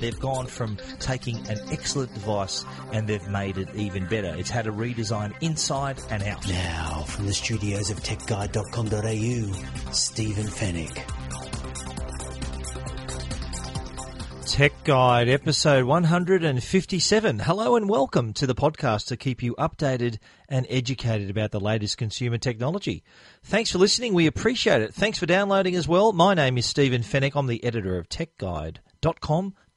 They've gone from taking an excellent device and they've made it even better. It's had a redesign inside and out. Now, from the studios of techguide.com.au, Stephen Fenech. Tech Guide episode 157. Hello and welcome to the podcast to keep you updated and educated about the latest consumer technology. Thanks for listening. We appreciate it. Thanks for downloading as well. My name is Stephen Fenech. I'm the editor of techguide.com.au.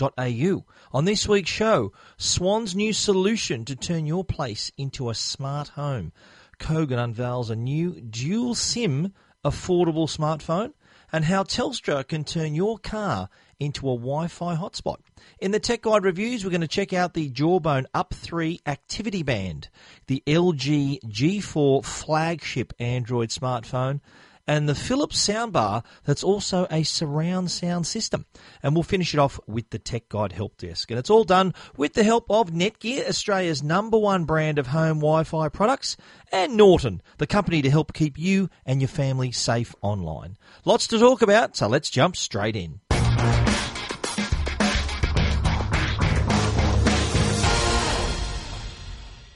On this week's show, Swann's new solution to turn your place into a smart home. Kogan unveils a new dual SIM affordable smartphone and how Telstra can turn your car into a Wi Fi hotspot. In the Tech Guide reviews, we're going to check out the Jawbone Up 3 Activity Band, the LG G4 flagship Android smartphone, and the Philips soundbar that's also a surround sound system. And we'll finish it off with the Tech Guide Help Desk. And it's all done with the help of Netgear, Australia's number one brand of home Wi Fi products, and Norton, the company to help keep you and your family safe online. Lots to talk about, so let's jump straight in.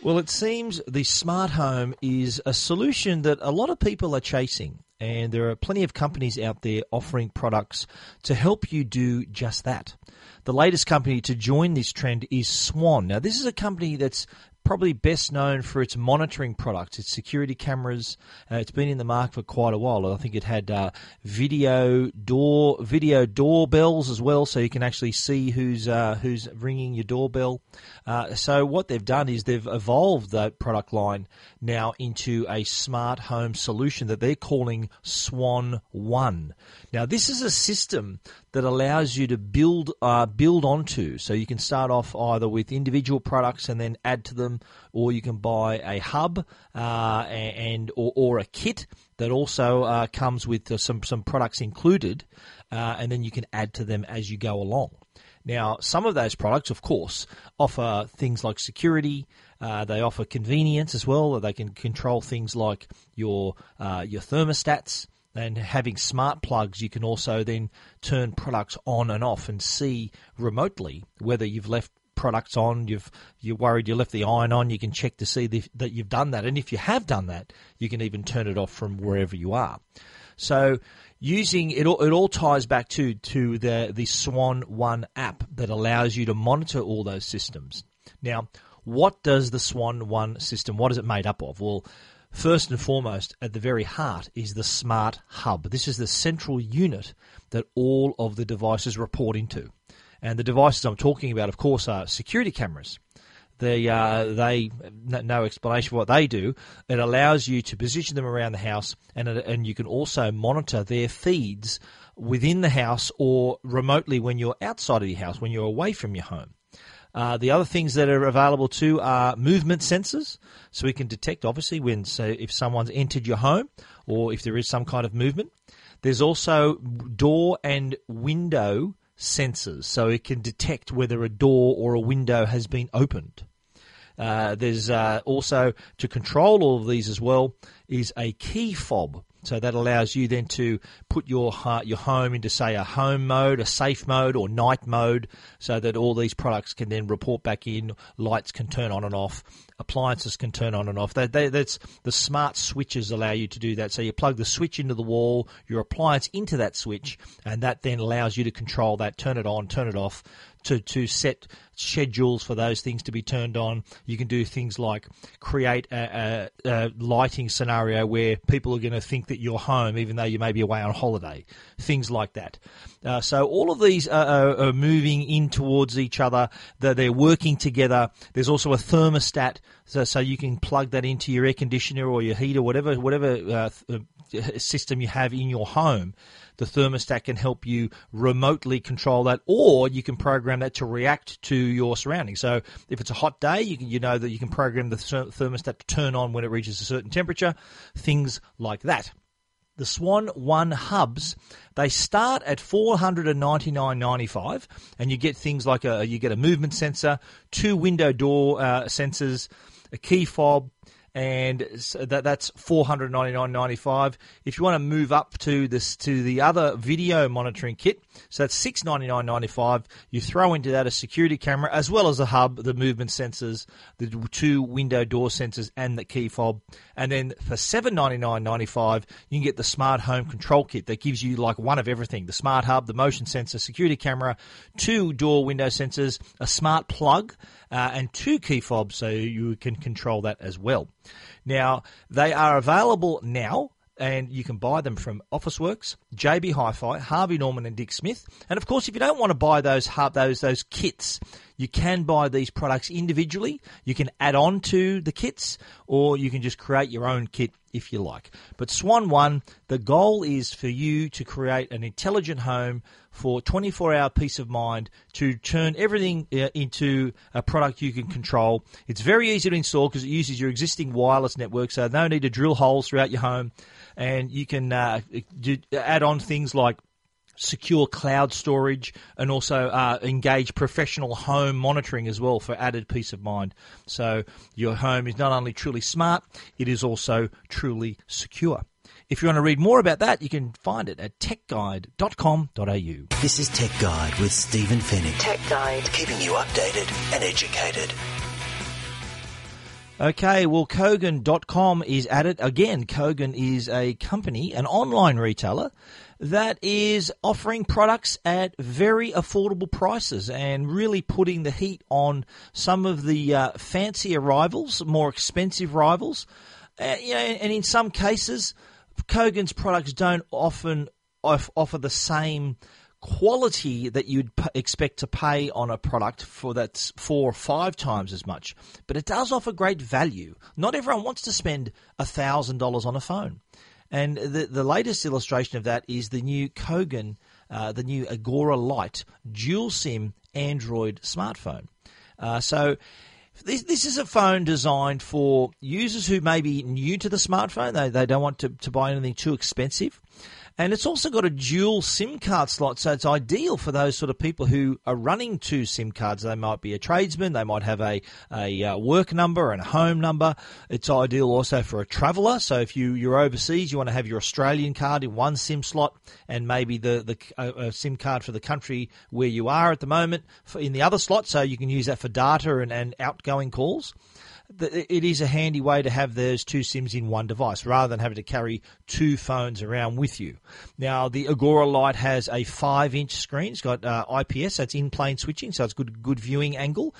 Well, it seems the smart home is a solution that a lot of people are chasing, and there are plenty of companies out there offering products to help you do just that. The latest company to join this trend is Swann. Now, this is a company that's probably best known for its monitoring products, its security cameras. Uh, it's been in the market for quite a while. I think it had uh, video door video doorbells as well, so you can actually see who's uh, who's ringing your doorbell. Uh, so what they've done is they've evolved that product line now into a smart home solution that they're calling Swann One. Now this is a system that allows you to build uh, build onto. So you can start off either with individual products and then add to them, or you can buy a hub uh, and or, or, a kit that also uh, comes with uh, some some products included, uh, and then you can add to them as you go along. Now, some of those products, of course, offer things like security. Uh, they offer convenience as well. They can control things like your your thermostats. And having smart plugs, you can also then turn products on and off and see remotely whether you've left products on, you've you're worried you left the iron on, you can check to see the, that you've done that, and if you have done that, you can even turn it off from wherever you are. So using it all, it all ties back to to the the Swann One app that allows you to monitor all those systems. Now, what does the Swann One system? What is it made up of? Well, First and foremost, at the very heart, is the smart hub. This is the central unit that all of the devices report into. And the devices I'm talking about, of course, are security cameras. They, uh, they, no explanation for what they do. It allows you to position them around the house, and and you can also monitor their feeds within the house or remotely when you're outside of your house, when you're away from your home. Uh, the other things that are available too are movement sensors, so we can detect obviously when so if someone's entered your home or if there is some kind of movement. There's also door and window sensors, so it can detect whether a door or a window has been opened. Uh, there's uh, also to control all of these as well is a key fob. So that allows you then to put your your home into say a home mode, a safe mode, or night mode, so that all these products can then report back in. Lights can turn on and off. Appliances can turn on and off. They, they, that's the smart switches allow you to do that. So you plug the switch into the wall, your appliance into that switch, and that then allows you to control that, turn it on, turn it off, to, to set schedules for those things to be turned on. You can do things like create a, a, a lighting scenario where people are going to think that you're home even though you may be away on holiday. Things like that. Uh, so all of these are, are, are, moving in towards each other. They're, they're working together. There's also a thermostat, so, so you can plug that into your air conditioner or your heater, whatever whatever uh, uh system you have in your home the thermostat can help you remotely control that, or you can program that to react to your surroundings. So if it's a hot day, you can you know that you can program the thermostat to turn on when it reaches a certain temperature, things like that. The Swann One hubs they start at four hundred and ninety nine ninety five, and you get things like a you get a movement sensor, two window door uh, sensors, a key fob, and that that's four hundred ninety nine ninety five. If you want to move up to this to the other video monitoring kit, so that's six ninety nine ninety five. You throw into that a security camera as well as a hub, the movement sensors, the two window door sensors, and the key fob. And then for seven ninety nine ninety five, you can get the smart home control kit that gives you like one of everything: the smart hub, the motion sensor, security camera, two door window sensors, a smart plug uh, and two key fobs so you can control that as well. Now, they are available now and you can buy them from Officeworks, JB Hi-Fi, Harvey Norman, and Dick Smith. And of course, if you don't want to buy those those those kits, you can buy these products individually. You can add on to the kits, or you can just create your own kit if you like. But Swann One, the goal is for you to create an intelligent home for 24 hour peace of mind to turn everything uh, into a product you can control. It's very easy to install because it uses your existing wireless network, so no need to drill holes throughout your home. And you can uh, add on things like secure cloud storage and also uh, engage professional home monitoring as well for added peace of mind. So your home is not only truly smart, it is also truly secure. If you want to read more about that, you can find it at techguide.com.au. This is Tech Guide with Stephen Fenech. Tech Guide. Keeping you updated and educated. Okay, well, Kogan.com is at it. Again, Kogan is a company, an online retailer that is offering products at very affordable prices and really putting the heat on some of the uh, fancier rivals, more expensive rivals. Uh, you know, and in some cases, Kogan's products don't often offer the same quality that you'd p- expect to pay on a product for that's four or five times as much. But it does offer great value. Not everyone wants to spend thousand dollars on a phone. And the the latest illustration of that is the new Kogan, uh, the new Agora Lite dual SIM Android smartphone. Uh, so this, this is a phone designed for users who may be new to the smartphone. They, they don't want to, to buy anything too expensive. And it's also got a dual SIM card slot, so it's ideal for those sort of people who are running two SIM cards. They might be a tradesman, they might have a, a uh, work number and a home number. It's ideal also for a traveller. So if you, you're overseas, you want to have your Australian card in one SIM slot and maybe the, the uh, SIM card for the country where you are at the moment in the other slot, so you can use that for data and, and outgoing calls it is a handy way to have those two SIMs in one device rather than having to carry two phones around with you. Now, the Agora Lite has a 5 inch screen. It's got uh, IPS, that's in plane switching, so it's good, good viewing angle.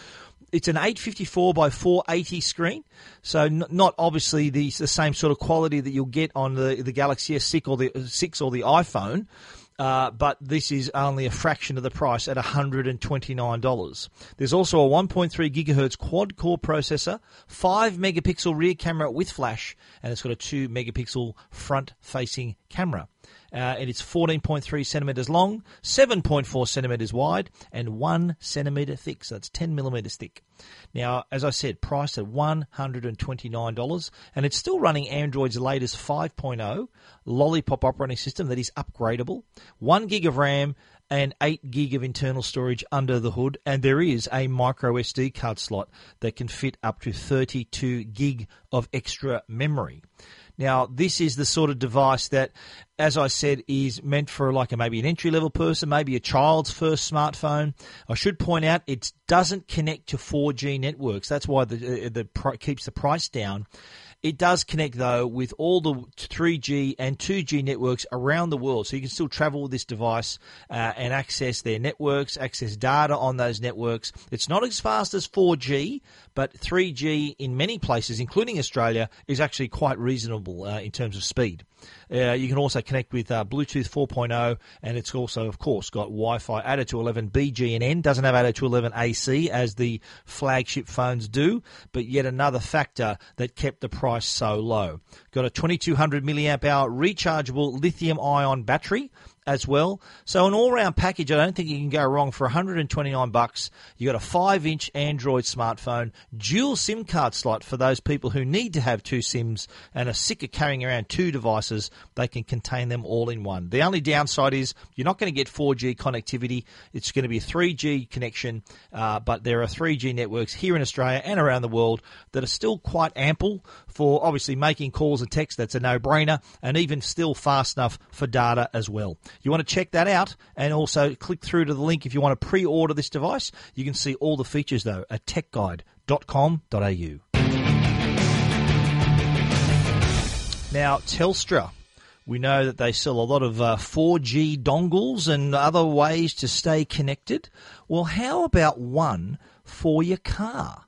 It's an 854 by 480 screen, so not obviously the, the same sort of quality that you'll get on the, the Galaxy S6 or the, 6 or the iPhone uh, but this is only a fraction of the price at $129. There's also a 1.3 gigahertz quad core processor, 5 megapixel rear camera with flash, and it's got a 2 megapixel front facing camera. Uh, and it's 14.3 centimeters long, 7.4 centimeters wide, and 1 centimeter thick. So that's 10 millimeters thick. Now, as I said, priced at $129, and it's still running Android's latest 5.0 Lollipop operating system that is upgradable, 1 gig of RAM, and 8 gig of internal storage under the hood, and there is a micro SD card slot that can fit up to 32 gig of extra memory. Now, this is the sort of device that, as I said, is meant for like a, maybe an entry level person, maybe a child's first smartphone. I should point out it doesn't connect to 4G networks. That's why the, uh, the keeps the price down. It does connect though with all the 3G and 2G networks around the world, so you can still travel with this device uh, and access their networks, access data on those networks. It's not as fast as 4G, but 3G in many places, including Australia, is actually quite reasonable uh, in terms of speed. Uh, you can also connect with uh, Bluetooth 4.0, and it's also, of course, got Wi-Fi added 802.11 BG and N. Doesn't have 802.11 AC as the flagship phones do, but yet another factor that kept the price so low. Got a 2200 milliamp hour rechargeable lithium-ion battery as well. So an all-round package, I don't think you can go wrong for 129 bucks. You got a 5-inch Android smartphone, dual SIM card slot for those people who need to have two SIMs and are sick of carrying around two devices. They can contain them all in one. The only downside is you're not going to get 4G connectivity. It's going to be a 3G connection, uh, but there are 3G networks here in Australia and around the world that are still quite ample for obviously making calls and texts. That's a no-brainer, and even still fast enough for data as well. You want to check that out and also click through to the link if you want to pre order this device. You can see all the features though at techguide.com.au. Now, Telstra. We know that they sell a lot of uh, 4G dongles and other ways to stay connected. Well, how about one for your car?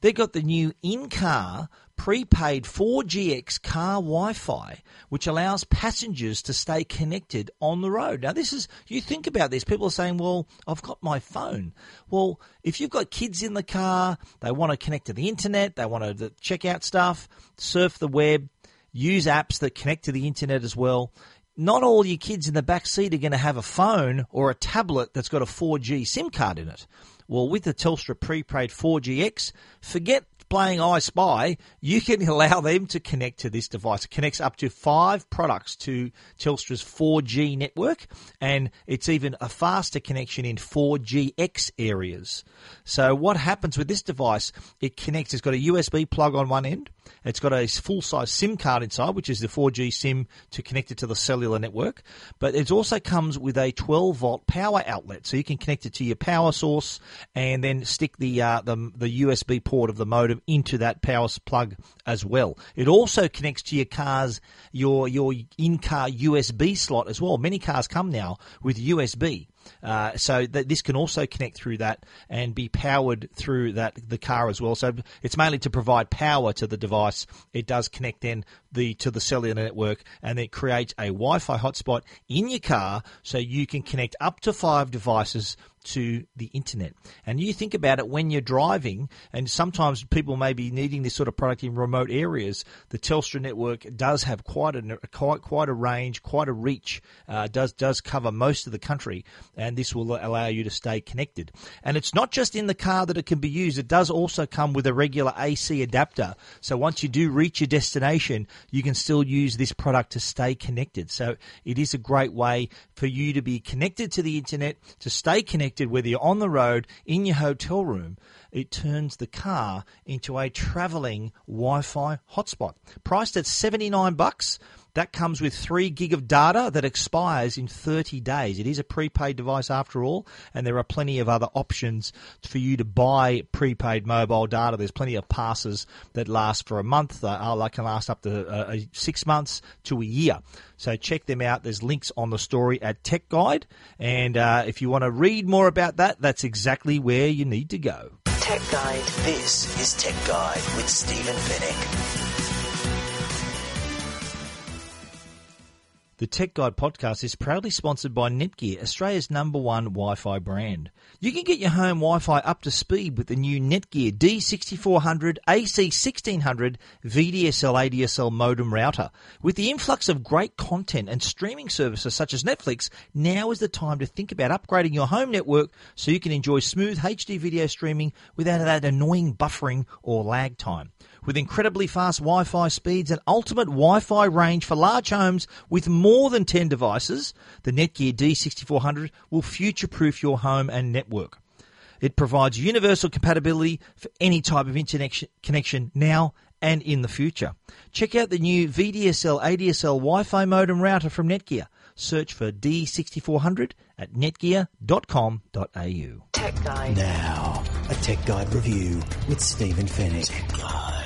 They've got the new in car prepaid 4GX car Wi Fi, which allows passengers to stay connected on the road. Now, this is, you think about this, people are saying, well, I've got my phone. Well, if you've got kids in the car, they want to connect to the internet, they want to check out stuff, surf the web, use apps that connect to the internet as well. Not all your kids in the back seat are going to have a phone or a tablet that's got a 4G SIM card in it. Well, with the Telstra prepaid 4GX, forget playing I Spy, you can allow them to connect to this device. It connects up to five products to Telstra's 4G network, and it's even a faster connection in 4GX areas. So, what happens with this device? It connects, it's got a USB plug on one end, it's got a full size SIM card inside, which is the 4G SIM to connect it to the cellular network. But it also comes with a 12 volt power outlet, so you can connect it to your power source and then stick the uh, the, the USB port of the modem into that power plug as well. It also connects to your car's your your in car USB slot as well. Many cars come now with USB. Uh, so this can also connect through that and be powered through that the car as well. So it's mainly to provide power to the device. It does connect then the to the cellular network and it creates a Wi-Fi hotspot in your car so you can connect up to five devices to the internet. And you think about it when you're driving, and sometimes people may be needing this sort of product in remote areas. The Telstra network does have quite a quite quite a range, quite a reach. Uh, does does cover most of the country, and this will allow you to stay connected. And it's not just in the car that it can be used. It does also come with a regular AC adapter. So once you do reach your destination, you can still use this product to stay connected. So it is a great way for you to be connected to the internet, to stay connected, whether you're on the road, in your hotel room. It turns the car into a traveling Wi-Fi hotspot. Priced at 79 bucks, that comes with 3 gig of data that expires in 30 days. It is a prepaid device after all, and there are plenty of other options for you to buy prepaid mobile data. There's plenty of passes that last for a month, uh, can last up to uh, six months to a year. So check them out. There's links on the story at Tech Guide, and uh, if you want to read more about that, that's exactly where you need to go. Tech Guide. This is Tech Guide with Stephen Fenech. The Tech Guide podcast is proudly sponsored by Netgear, Australia's number one Wi Fi brand. You can get your home Wi Fi up to speed with the new Netgear D6400 AC1600 VDSL ADSL modem router. With the influx of great content and streaming services such as Netflix, now is the time to think about upgrading your home network so you can enjoy smooth HD video streaming without that annoying buffering or lag time with incredibly fast Wi Fi speeds and ultimate Wi Fi range for large homes with more than 10 devices, the Netgear D6400 will future proof your home and network. It provides universal compatibility for any type of internet connection now and in the future. Check out the new VDSL ADSL Wi Fi modem router from Netgear. Search for D6400 at netgear.com.au. Tech Guide. Now, a Tech Guide review with Stephen Fenech.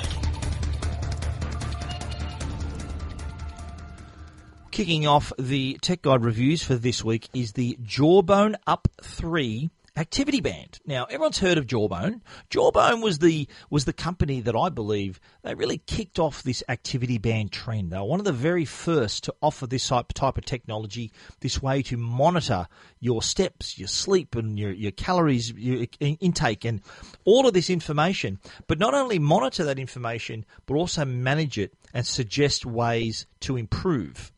Kicking off the Tech Guide reviews for this week is the Jawbone Up 3 activity band. Now, everyone's heard of Jawbone. Jawbone was the was the company that I believe they really kicked off this activity band trend. They were one of the very first to offer this type, type of technology, this way to monitor your steps, your sleep, and your, your calories your intake, and all of this information. But not only monitor that information, but also manage it and suggest ways to improve.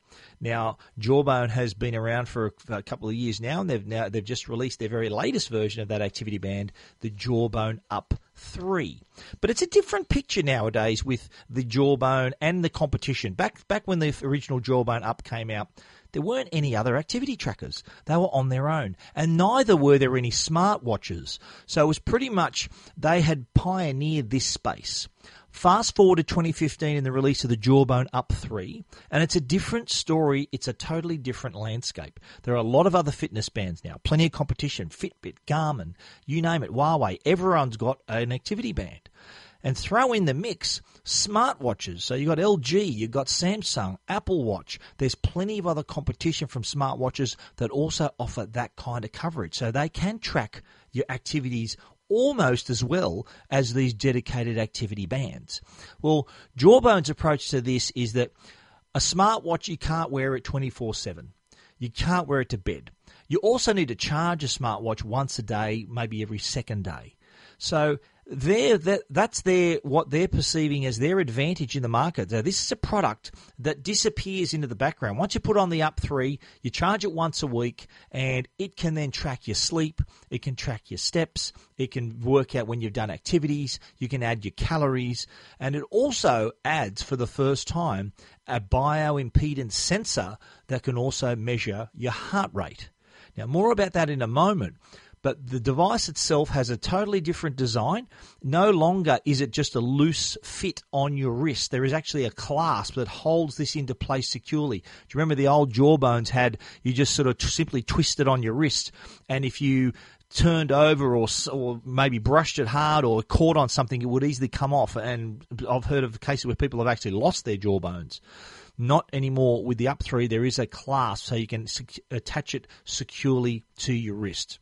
Now, Jawbone has been around for a, a couple of years now, and they've now they've just released their very latest version of that activity band, the Jawbone Up 3. But it's a different picture nowadays with the Jawbone and the competition. Back back when the original Jawbone Up came out, there weren't any other activity trackers. They were on their own. And neither were there any smartwatches. So it was pretty much they had pioneered this space. Fast forward to 2015 and the release of the Jawbone Up 3, and it's a different story. It's a totally different landscape. There are a lot of other fitness bands now, plenty of competition, Fitbit, Garmin, you name it, Huawei, everyone's got an activity band. And throw in the mix smartwatches. So you've got LG, you've got Samsung, Apple Watch. There's plenty of other competition from smartwatches that also offer that kind of coverage. So they can track your activities almost as well as these dedicated activity bands. Well, Jawbone's approach to this is that a smartwatch you can't wear it 24 7. You can't wear it to bed. You also need to charge a smartwatch once a day, maybe every second day. So they're, that, that's their, what they're perceiving as their advantage in the market. So this is a product that disappears into the background. Once you put on the Up 3, you charge it once a week, and it can then track your sleep, it can track your steps, it can work out when you've done activities, you can add your calories, and it also adds, for the first time, a bioimpedance sensor that can also measure your heart rate. Now, more about that in a moment but the device itself has a totally different design. No longer is it just a loose fit on your wrist. There is actually a clasp that holds this into place securely. Do you remember the old jawbones had you just sort of t- simply twisted on your wrist, and if you turned over or, or maybe brushed it hard or caught on something, it would easily come off. And I've heard of cases where people have actually lost their jawbones. Not anymore with the up three. There is a clasp so you can sec- attach it securely to your wrist.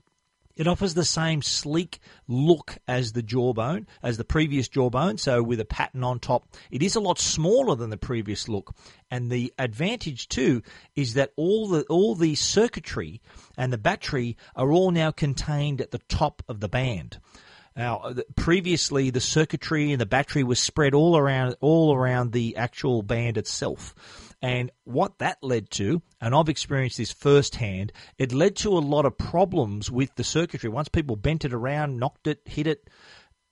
It offers the same sleek look as the jawbone, as the previous jawbone, so with a pattern on top. It is a lot smaller than the previous look, and the advantage too is that all the all the circuitry and the battery are all now contained at the top of the band. Now, uh, previously, the circuitry and the battery was spread all around all around the actual band itself. And what that led to, and I've experienced this firsthand, it led to a lot of problems with the circuitry. Once people bent it around, knocked it, hit it,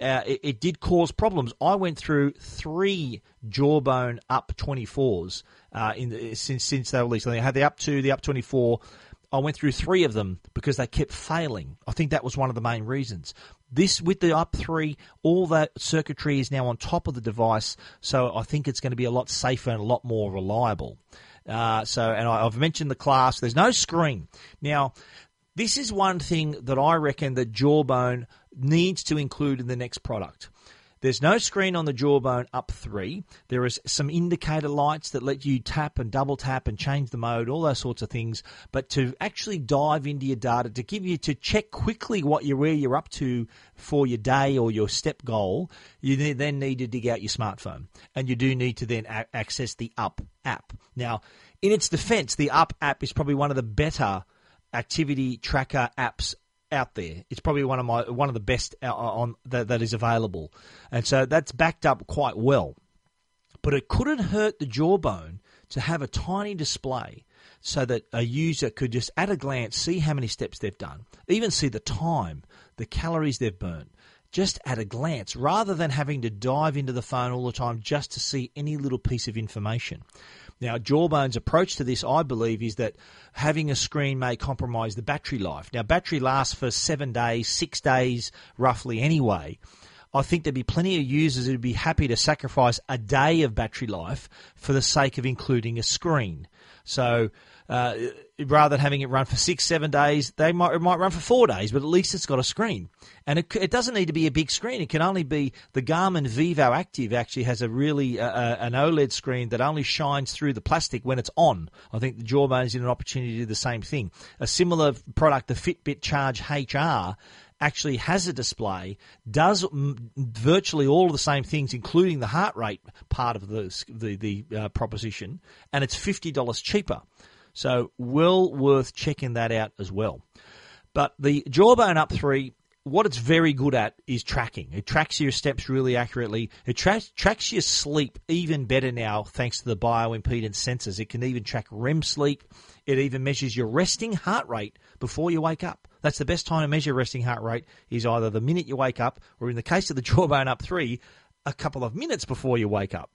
uh, it, it, did cause problems. I went through three jawbone up 24s uh, in the, since since they released. I had the up two, the up 24. I went through three of them because they kept failing. I think that was one of the main reasons. This with the up three, all that circuitry is now on top of the device, so I think it's going to be a lot safer and a lot more reliable. Uh, so, and I, I've mentioned the class. There's no screen now. This is one thing that I reckon that Jawbone needs to include in the next product. There's no screen on the jawbone up three. There is some indicator lights that let you tap and double tap and change the mode, all those sorts of things. But to actually dive into your data, to give you to check quickly what you're where you're up to for your day or your step goal, you then need to dig out your smartphone, and you do need to then a- access the Up app. Now, in its defense, the Up app is probably one of the better activity tracker apps out there. It's probably one of my one of the best uh, uh, on that, that is available, and so that's backed up quite well. But it couldn't hurt the jawbone to have a tiny display so that a user could just at a glance see how many steps they've done, even see the time, the calories they've burnt, just at a glance, rather than having to dive into the phone all the time just to see any little piece of information. Now, Jawbone's approach to this, I believe, is that having a screen may compromise the battery life. Now, battery lasts for seven days, six days roughly anyway. I think there'd be plenty of users who'd be happy to sacrifice a day of battery life for the sake of including a screen. So uh, rather than having it run for six, seven days, they might it might run for four days, but at least it's got a screen. And it, it doesn't need to be a big screen. It can only be the Garmin Vivo Active actually has a really uh, uh an OLED screen that only shines through the plastic when it's on. I think the Jawbone is in an opportunity to do the same thing. A similar product, the Fitbit Charge HR, actually has a display, does virtually all of the same things, including the heart rate part of the the, the uh, proposition, and it's fifty dollars cheaper. So well worth checking that out as well. But the Jawbone Up 3 what it's very good at is tracking. It tracks your steps really accurately. It tra- tracks your sleep even better now thanks to the bioimpedance sensors. It can even track REM sleep. It even measures your resting heart rate before you wake up. That's the best time to measure resting heart rate is either the minute you wake up or in the case of the Jawbone Up 3, a couple of minutes before you wake up.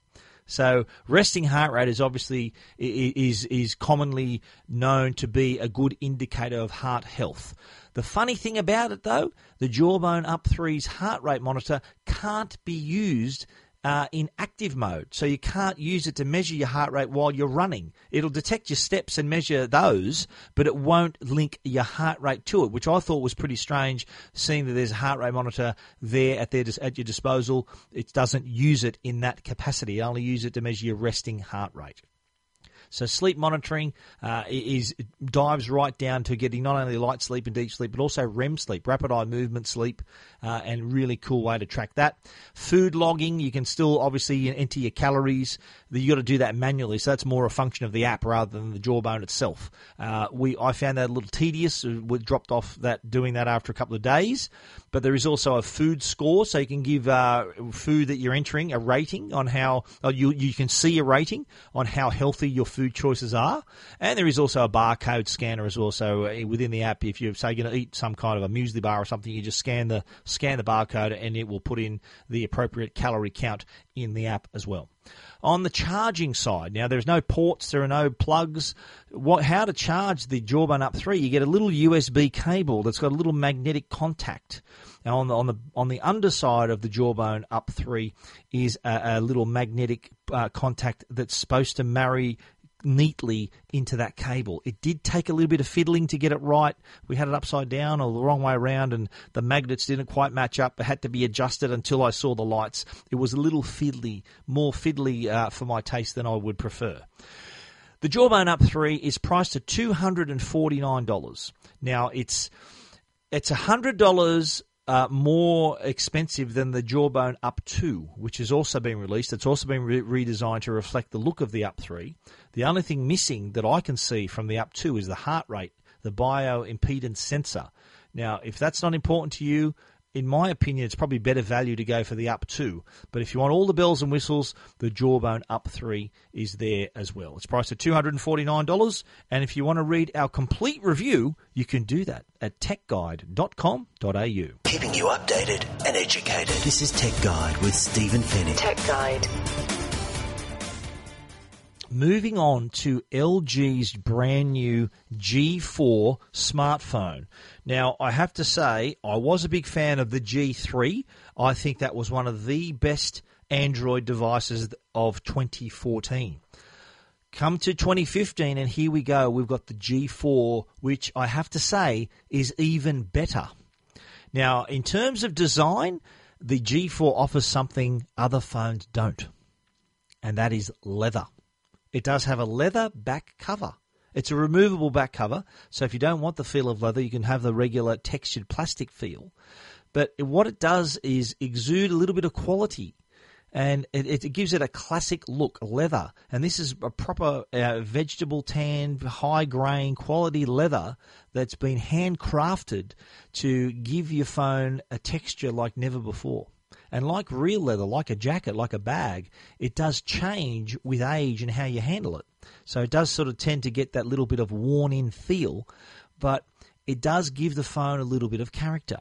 So resting heart rate is obviously is is commonly known to be a good indicator of heart health. The funny thing about it though, the Jawbone Up 3's heart rate monitor can't be used uh, in active mode. So you can't use it to measure your heart rate while you're running. It'll detect your steps and measure those, but it won't link your heart rate to it, which I thought was pretty strange, seeing that there's a heart rate monitor there at, their, at your disposal. It doesn't use it in that capacity. It only uses it to measure your resting heart rate. So sleep monitoring uh, is dives right down to getting not only light sleep and deep sleep, but also REM sleep, rapid eye movement sleep, uh, and really cool way to track that. Food logging, you can still obviously enter your calories. You got to do that manually, so that's more a function of the app rather than the jawbone itself. Uh, we I found that a little tedious. Uh, we dropped off that doing that after a couple of days, but there is also a food score, so you can give uh, food that you're entering a rating on how uh, you you can see a rating on how healthy your food choices are, and there is also a barcode scanner as well. So uh, within the app, if you say you're going to eat some kind of a muesli bar or something, you just scan the scan the barcode, and it will put in the appropriate calorie count in the app as well. On the charging side, now there's no ports, there are no plugs. What, how to charge the Jawbone Up 3? You get a little USB cable that's got a little magnetic contact. Now on the on the on the underside of the Jawbone Up 3 is a, a little magnetic uh, contact that's supposed to marry neatly into that cable. It did take a little bit of fiddling to get it right. We had it upside down or the wrong way around, and the magnets didn't quite match up. It had to be adjusted until I saw the lights. It was a little fiddly, more fiddly uh, for my taste than I would prefer. The Jawbone Up 3 is priced at $249. Now, it's it's $100 uh, more expensive than the Jawbone Up 2, which has also been released. It's also been re- redesigned to reflect the look of the Up 3. The only thing missing that I can see from the Up 2 is the heart rate, the bioimpedance sensor. Now, if that's not important to you, in my opinion, it's probably better value to go for the Up 2. But if you want all the bells and whistles, the Jawbone Up 3 is there as well. It's priced at $249. And if you want to read our complete review, you can do that at techguide.com.au. Keeping you updated and educated. This is Tech Guide with Stephen Fenech. Tech Guide. Moving on to LG's brand new G4 smartphone. Now, I have to say, I was a big fan of the G3. I think that was one of the best Android devices of 2014. Come to 2015, and here we go. We've got the G4, which I have to say is even better. Now, in terms of design, the G4 offers something other phones don't, and that is leather. It does have a leather back cover. It's a removable back cover, so if you don't want the feel of leather, you can have the regular textured plastic feel. But what it does is exude a little bit of quality and it, it, gives it a classic look, leather. And this is a proper uh, vegetable tan, high grain, quality leather that's been handcrafted to give your phone a texture like never before. And like real leather, like a jacket, like a bag, it does change with age and how you handle it. So it does sort of tend to get that little bit of worn in feel, but it does give the phone a little bit of character.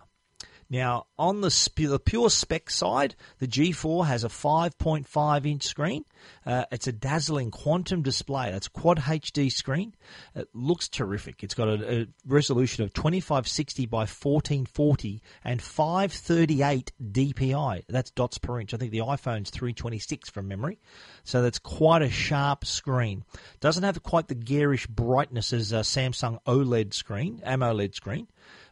Now, on the, sp- the pure spec side, the G4 has a 5.5 inch screen. Uh, it's a dazzling quantum display. That's quad HD screen. It looks terrific. It's got a, a resolution of 2560 by 1440 and 538 DPI. That's dots per inch. I think the iPhone's 326 from memory. So that's quite a sharp screen. Doesn't have quite the garish brightness as a Samsung OLED screen, AMOLED screen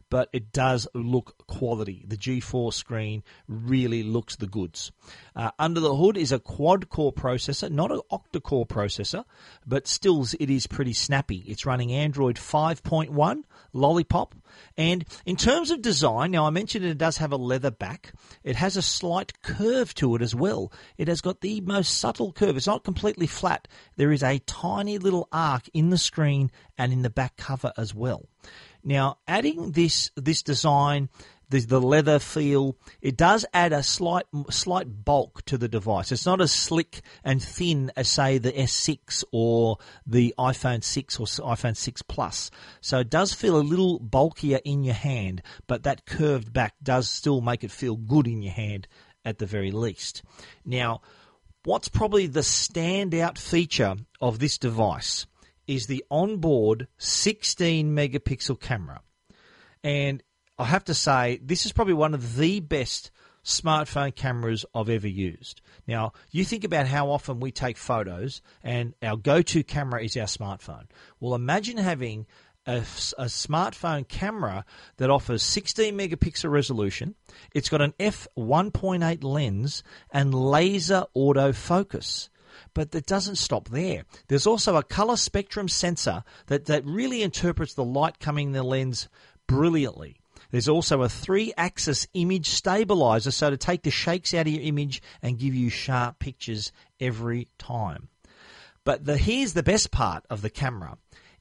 but it does look quality. The G4 screen really looks the goods. Uh, under the hood is a quad core processor, not an octa core processor, but still it is pretty snappy. It's running Android 5.1, Lollipop, and in terms of design, now I mentioned it does have a leather back. It has a slight curve to it as well. It has got the most subtle curve. It's not completely flat. There is a tiny little arc in the screen and in the back cover as well. Now, adding this this design the, the leather feel. It does add a slight slight bulk to the device. It's not as slick and thin as say the S6 or the iPhone 6 or iPhone 6 Plus. So it does feel a little bulkier in your hand, but that curved back does still make it feel good in your hand at the very least. Now, what's probably the standout feature of this device is the onboard 16 megapixel camera. And I have to say, this is probably one of the best smartphone cameras I've ever used. Now, you think about how often we take photos and our go to camera is our smartphone. Well, imagine having a, a, smartphone camera that offers 16 megapixel resolution. It's got an f1.8 lens and laser autofocus. But it doesn't stop there. There's also a color spectrum sensor that, that really interprets the light coming in the lens brilliantly. There's also a three axis image stabilizer, so to take the shakes out of your image and give you sharp pictures every time. But the, here's the best part of the camera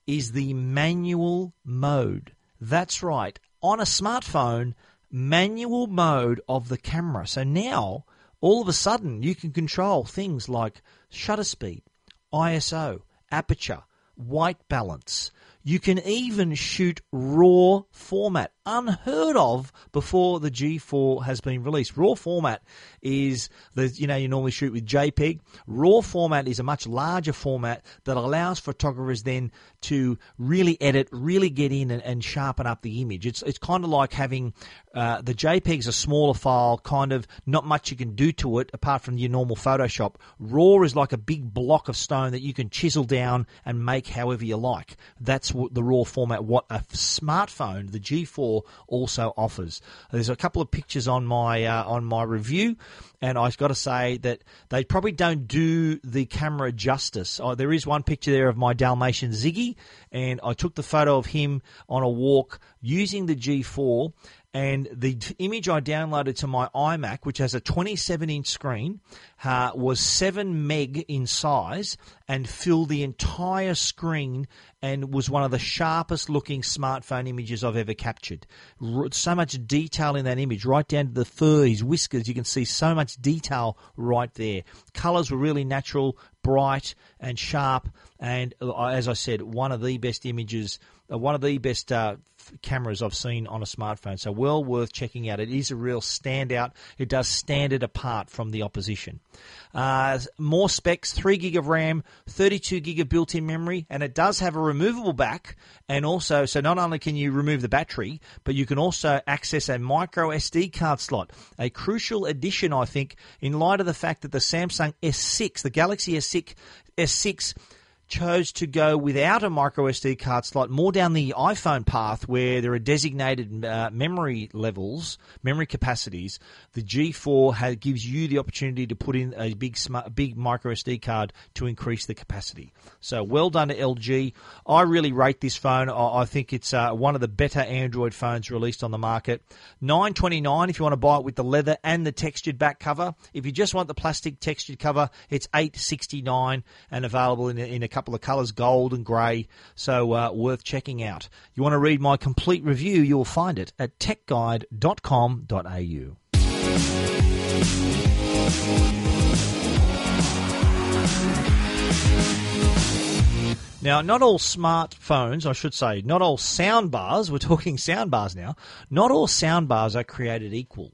is the manual mode. That's right. On a smartphone, manual mode of the camera. So now, all of a sudden, you can control things like shutter speed, ISO, aperture, white balance, you can even shoot RAW format, unheard of before the G4 has been released. RAW format is the you know you normally shoot with JPEG. RAW format is a much larger format that allows photographers then to really edit, really get in and, and sharpen up the image. It's it's kind of like having uh, the JPEG's a smaller file, kind of not much you can do to it apart from your normal Photoshop. RAW is like a big block of stone that you can chisel down and make however you like. That's the raw format what a smartphone, the G4, also offers. There's a couple of pictures on my uh, on my review, and I've got to say that they probably don't do the camera justice. Oh, there is one picture there of my Dalmatian Ziggy, and I took the photo of him on a walk using the G4 and the image I downloaded to my iMac, which has a 27 inch screen, uh, was 7 meg in size and filled the entire screen and was one of the sharpest looking smartphone images I've ever captured. So much detail in that image, right down to the fur, his whiskers. You can see so much detail right there. Colors were really natural, bright, and sharp. And uh, as I said, one of the best images, uh, one of the best uh, cameras I've seen on a smartphone. So well worth checking out. It is a real standout. It does stand it apart from the opposition. Uh, more specs: three gig of RAM, 32 gig of built-in memory, and it does have a removable back. And also, so not only can you remove the battery, but you can also access a micro SD card slot. A crucial addition, I think, in light of the fact that the Samsung S6, the Galaxy S6, S6 chose to go without a micro SD card slot, more down the iPhone path where there are designated uh, memory levels, memory capacities, the G4 has, gives you the opportunity to put in a big smart, big micro SD card to increase the capacity. So well done to LG. I really rate this phone. I, I think it's uh, one of the better Android phones released on the market. Nine twenty nine if you want to buy it with the leather and the textured back cover. If you just want the plastic textured cover, it's eight sixty nine and available in in a couple of colours, gold and grey. So uh, worth checking out. You want to read my complete review? You'll find it at techguide.com.au. Now, not all smartphones, I should say, not all sound bars, we're talking sound bars now, not all sound bars are created equal.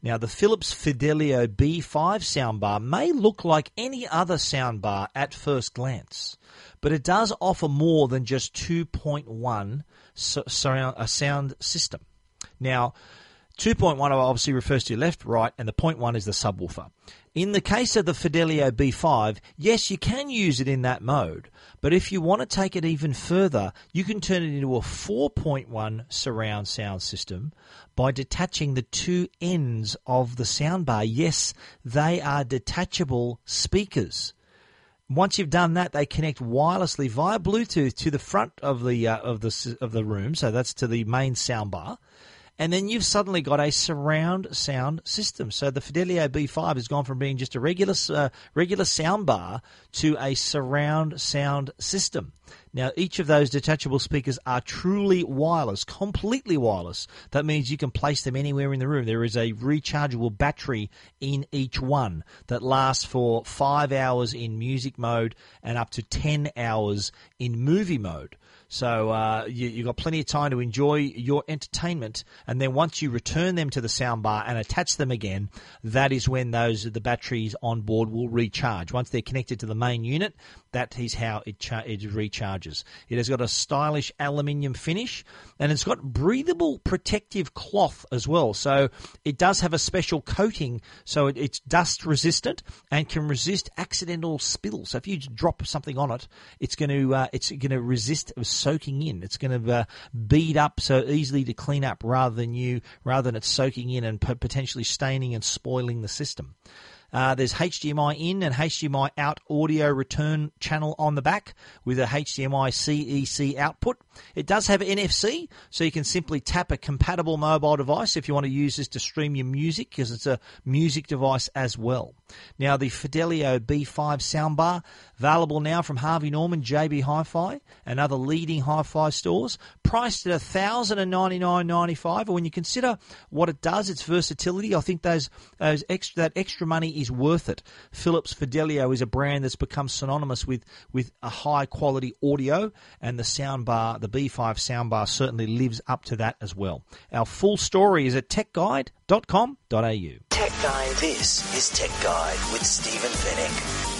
Now, the Philips Fidelio B5 soundbar may look like any other soundbar at first glance, but it does offer more than just 2.1 surround a sound system. Now, 2.1 obviously refers to your left, right, and the 0.1 is the subwoofer. In the case of the Fidelio B5, yes, you can use it in that mode, but if you want to take it even further, you can turn it into a 4.1 surround sound system by detaching the two ends of the soundbar. Yes, they are detachable speakers. Once you've done that, they connect wirelessly via Bluetooth to the front of the uh, of the of the room. So that's to the main soundbar and then you've suddenly got a surround sound system. So the Fidelio B5 has gone from being just a regular uh, regular sound bar to a surround sound system. Now, each of those detachable speakers are truly wireless, completely wireless. That means you can place them anywhere in the room. There is a rechargeable battery in each one that lasts for five hours in music mode and up to 10 hours in movie mode. So uh, you, have got plenty of time to enjoy your entertainment, and then once you return them to the soundbar and attach them again, that is when those the batteries on board will recharge. Once they're connected to the main unit, that is how it, cha- it recharges. It has got a stylish aluminium finish, and it's got breathable protective cloth as well. So it does have a special coating, so it, it's dust resistant and can resist accidental spills. So if you drop something on it, it's going to uh, it's going to resist soaking in. It's going to uh, bead up so easily to clean up rather than you rather than it soaking in and potentially staining and spoiling the system. Uh, there's HDMI in and HDMI out audio return channel on the back with a HDMI CEC output. It does have NFC, so you can simply tap a compatible mobile device if you want to use this to stream your music because it's a music device as well. Now, the Fidelio B5 soundbar, available now from Harvey Norman, JB Hi-Fi, and other leading hi-fi stores, priced at $1,099.95. And when you consider what it does, its versatility, I think those, those extra, that extra money is worth it. Philips Fidelio is a brand that's become synonymous with, with a high quality audio, and the soundbar, the B5 soundbar, certainly lives up to that as well. Our full story is at techguide.com.au. Tech Guide. This is Tech Guide with Stephen Fenech.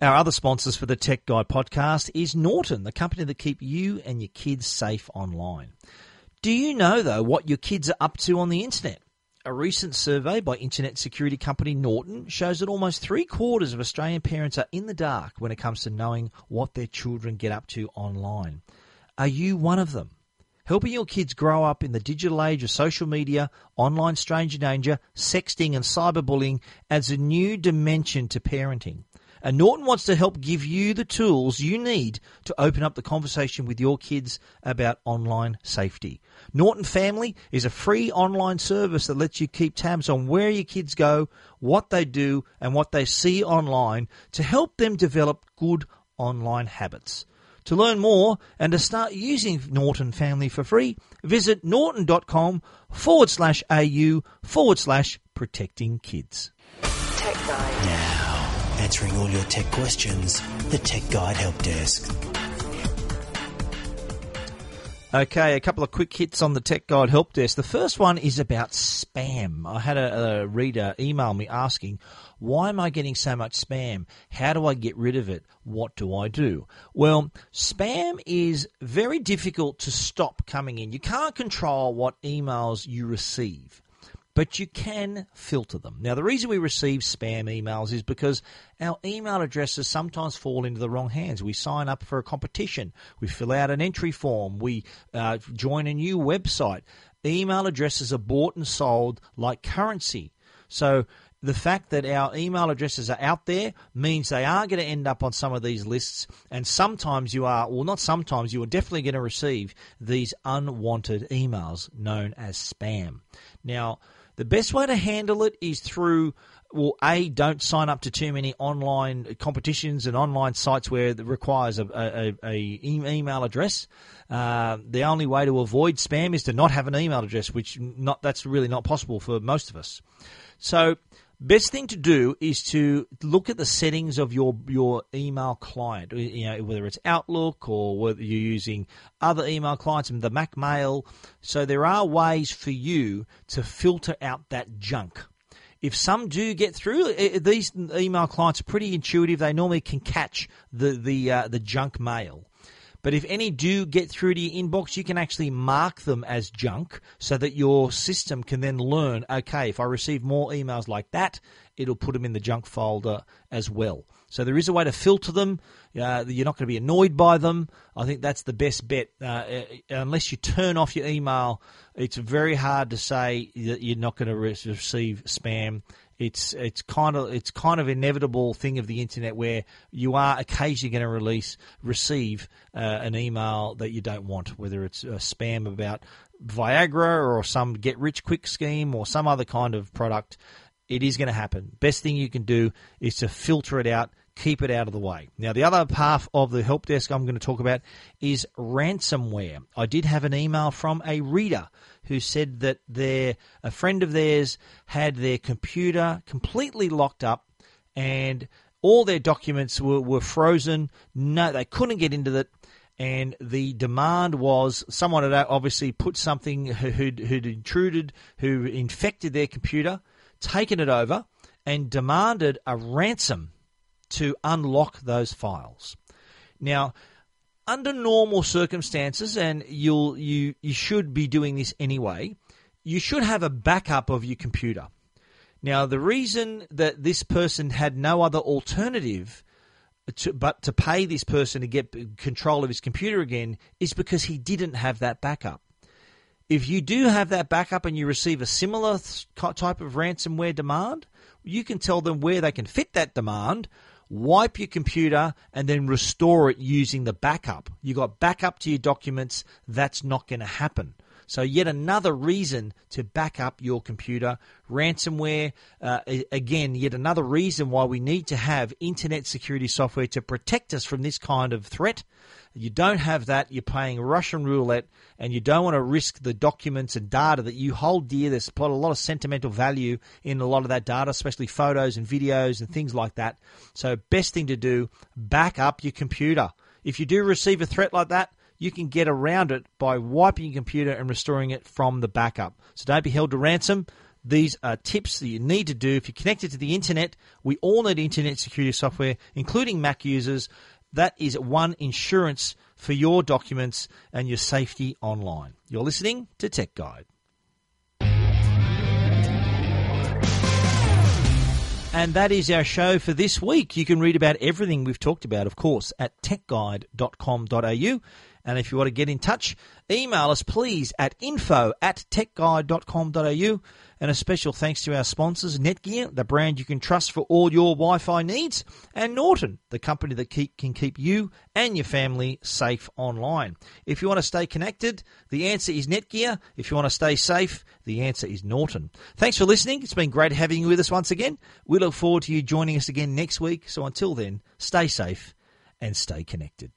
Our other sponsors for the Tech Guide podcast is Norton, the company that keep you and your kids safe online. Do you know though what your kids are up to on the internet? A recent survey by internet security company Norton shows that almost three quarters of Australian parents are in the dark when it comes to knowing what their children get up to online. Are you one of them? Helping your kids grow up in the digital age of social media, online stranger danger, sexting, and cyberbullying adds a new dimension to parenting. And Norton wants to help give you the tools you need to open up the conversation with your kids about online safety. Norton Family is a free online service that lets you keep tabs on where your kids go, what they do, and what they see online to help them develop good online habits. To learn more and to start using Norton Family for free, visit norton.com forward slash au forward slash protecting kids. Tech Guide. Answering all your tech questions, the Tech Guide Help Desk. Okay, a couple of quick hits on the Tech Guide Help Desk. The first one is about spam. I had a, a, reader email me asking, why am I getting so much spam? How do I get rid of it? What do I do? Well, spam is very difficult to stop coming in. You can't control what emails you receive but you can filter them. Now, the reason we receive spam emails is because our email addresses sometimes fall into the wrong hands. We sign up for a competition, we fill out an entry form, we uh, join a new website. Email addresses are bought and sold like currency. So, the fact that our email addresses are out there means they are going to end up on some of these lists, and sometimes you are, well, not sometimes, you are definitely going to receive these unwanted emails known as spam. Now, the best way to handle it is through well, a don't sign up to too many online competitions and online sites where it requires a, email address. Uh, the only way to avoid spam is to not have an email address, which not that's really not possible for most of us. So Best thing to do is to look at the settings of your your email client. You know whether it's Outlook or whether you're using other email clients and the Mac Mail. So there are ways for you to filter out that junk. If some do get through, these email clients are pretty intuitive. They normally can catch the the uh, the junk mail. But if any do get through to your inbox, you can actually mark them as junk so that your system can then learn okay, if I receive more emails like that, it'll put them in the junk folder as well. So there is a way to filter them. Uh, you're not going to be annoyed by them. I think that's the best bet. Uh, uh unless you turn off your email, it's very hard to say that you're not going to receive spam it's it's kind of it's kind of inevitable thing of the internet where you are occasionally going to release receive uh, an email that you don't want, whether it's a spam about Viagra or some get rich quick scheme or some other kind of product. It is going to happen. Best thing you can do is to filter it out, keep it out of the way. Now, the other half of the help desk I'm going to talk about is ransomware. I did have an email from a reader who said that their a friend of theirs had their computer completely locked up and all their documents were, were frozen. No, they couldn't get into it. And the demand was someone had obviously put something who'd, who'd intruded, who infected their computer, taken it over, and demanded a ransom to unlock those files. Now, under normal circumstances, and you'll you you should be doing this anyway, you should have a backup of your computer. Now, the reason that this person had no other alternative to, but to pay this person to get control of his computer again is because he didn't have that backup. If you do have that backup and you receive a similar type of ransomware demand, you can tell them where they can fit that demand, wipe your computer, and then restore it using the backup. You got backup to your documents, that's not going to happen. So, yet another reason to back up your computer. Ransomware, uh, again, yet another reason why we need to have internet security software to protect us from this kind of threat. You don't have that, you're playing Russian roulette, and you don't want to risk the documents and data that you hold dear. There's a lot of sentimental value in a lot of that data, especially photos and videos and things like that. So, best thing to do, back up your computer. If you do receive a threat like that, you can get around it by wiping your computer and restoring it from the backup. So don't be held to ransom. These are tips that you need to do if you're connected to the internet. We all need internet security software, including Mac users. That is one insurance for your documents and your safety online. You're listening to Tech Guide. And that is our show for this week. You can read about everything we've talked about, of course, at techguide.com.au. And if you want to get in touch, email us please at info at techguide.com.au. And a special thanks to our sponsors, Netgear, the brand you can trust for all your Wi Fi needs, and Norton, the company that keep, can keep you and your family safe online. If you want to stay connected, the answer is Netgear. If you want to stay safe, the answer is Norton. Thanks for listening. It's been great having you with us once again. We look forward to you joining us again next week. So until then, stay safe and stay connected.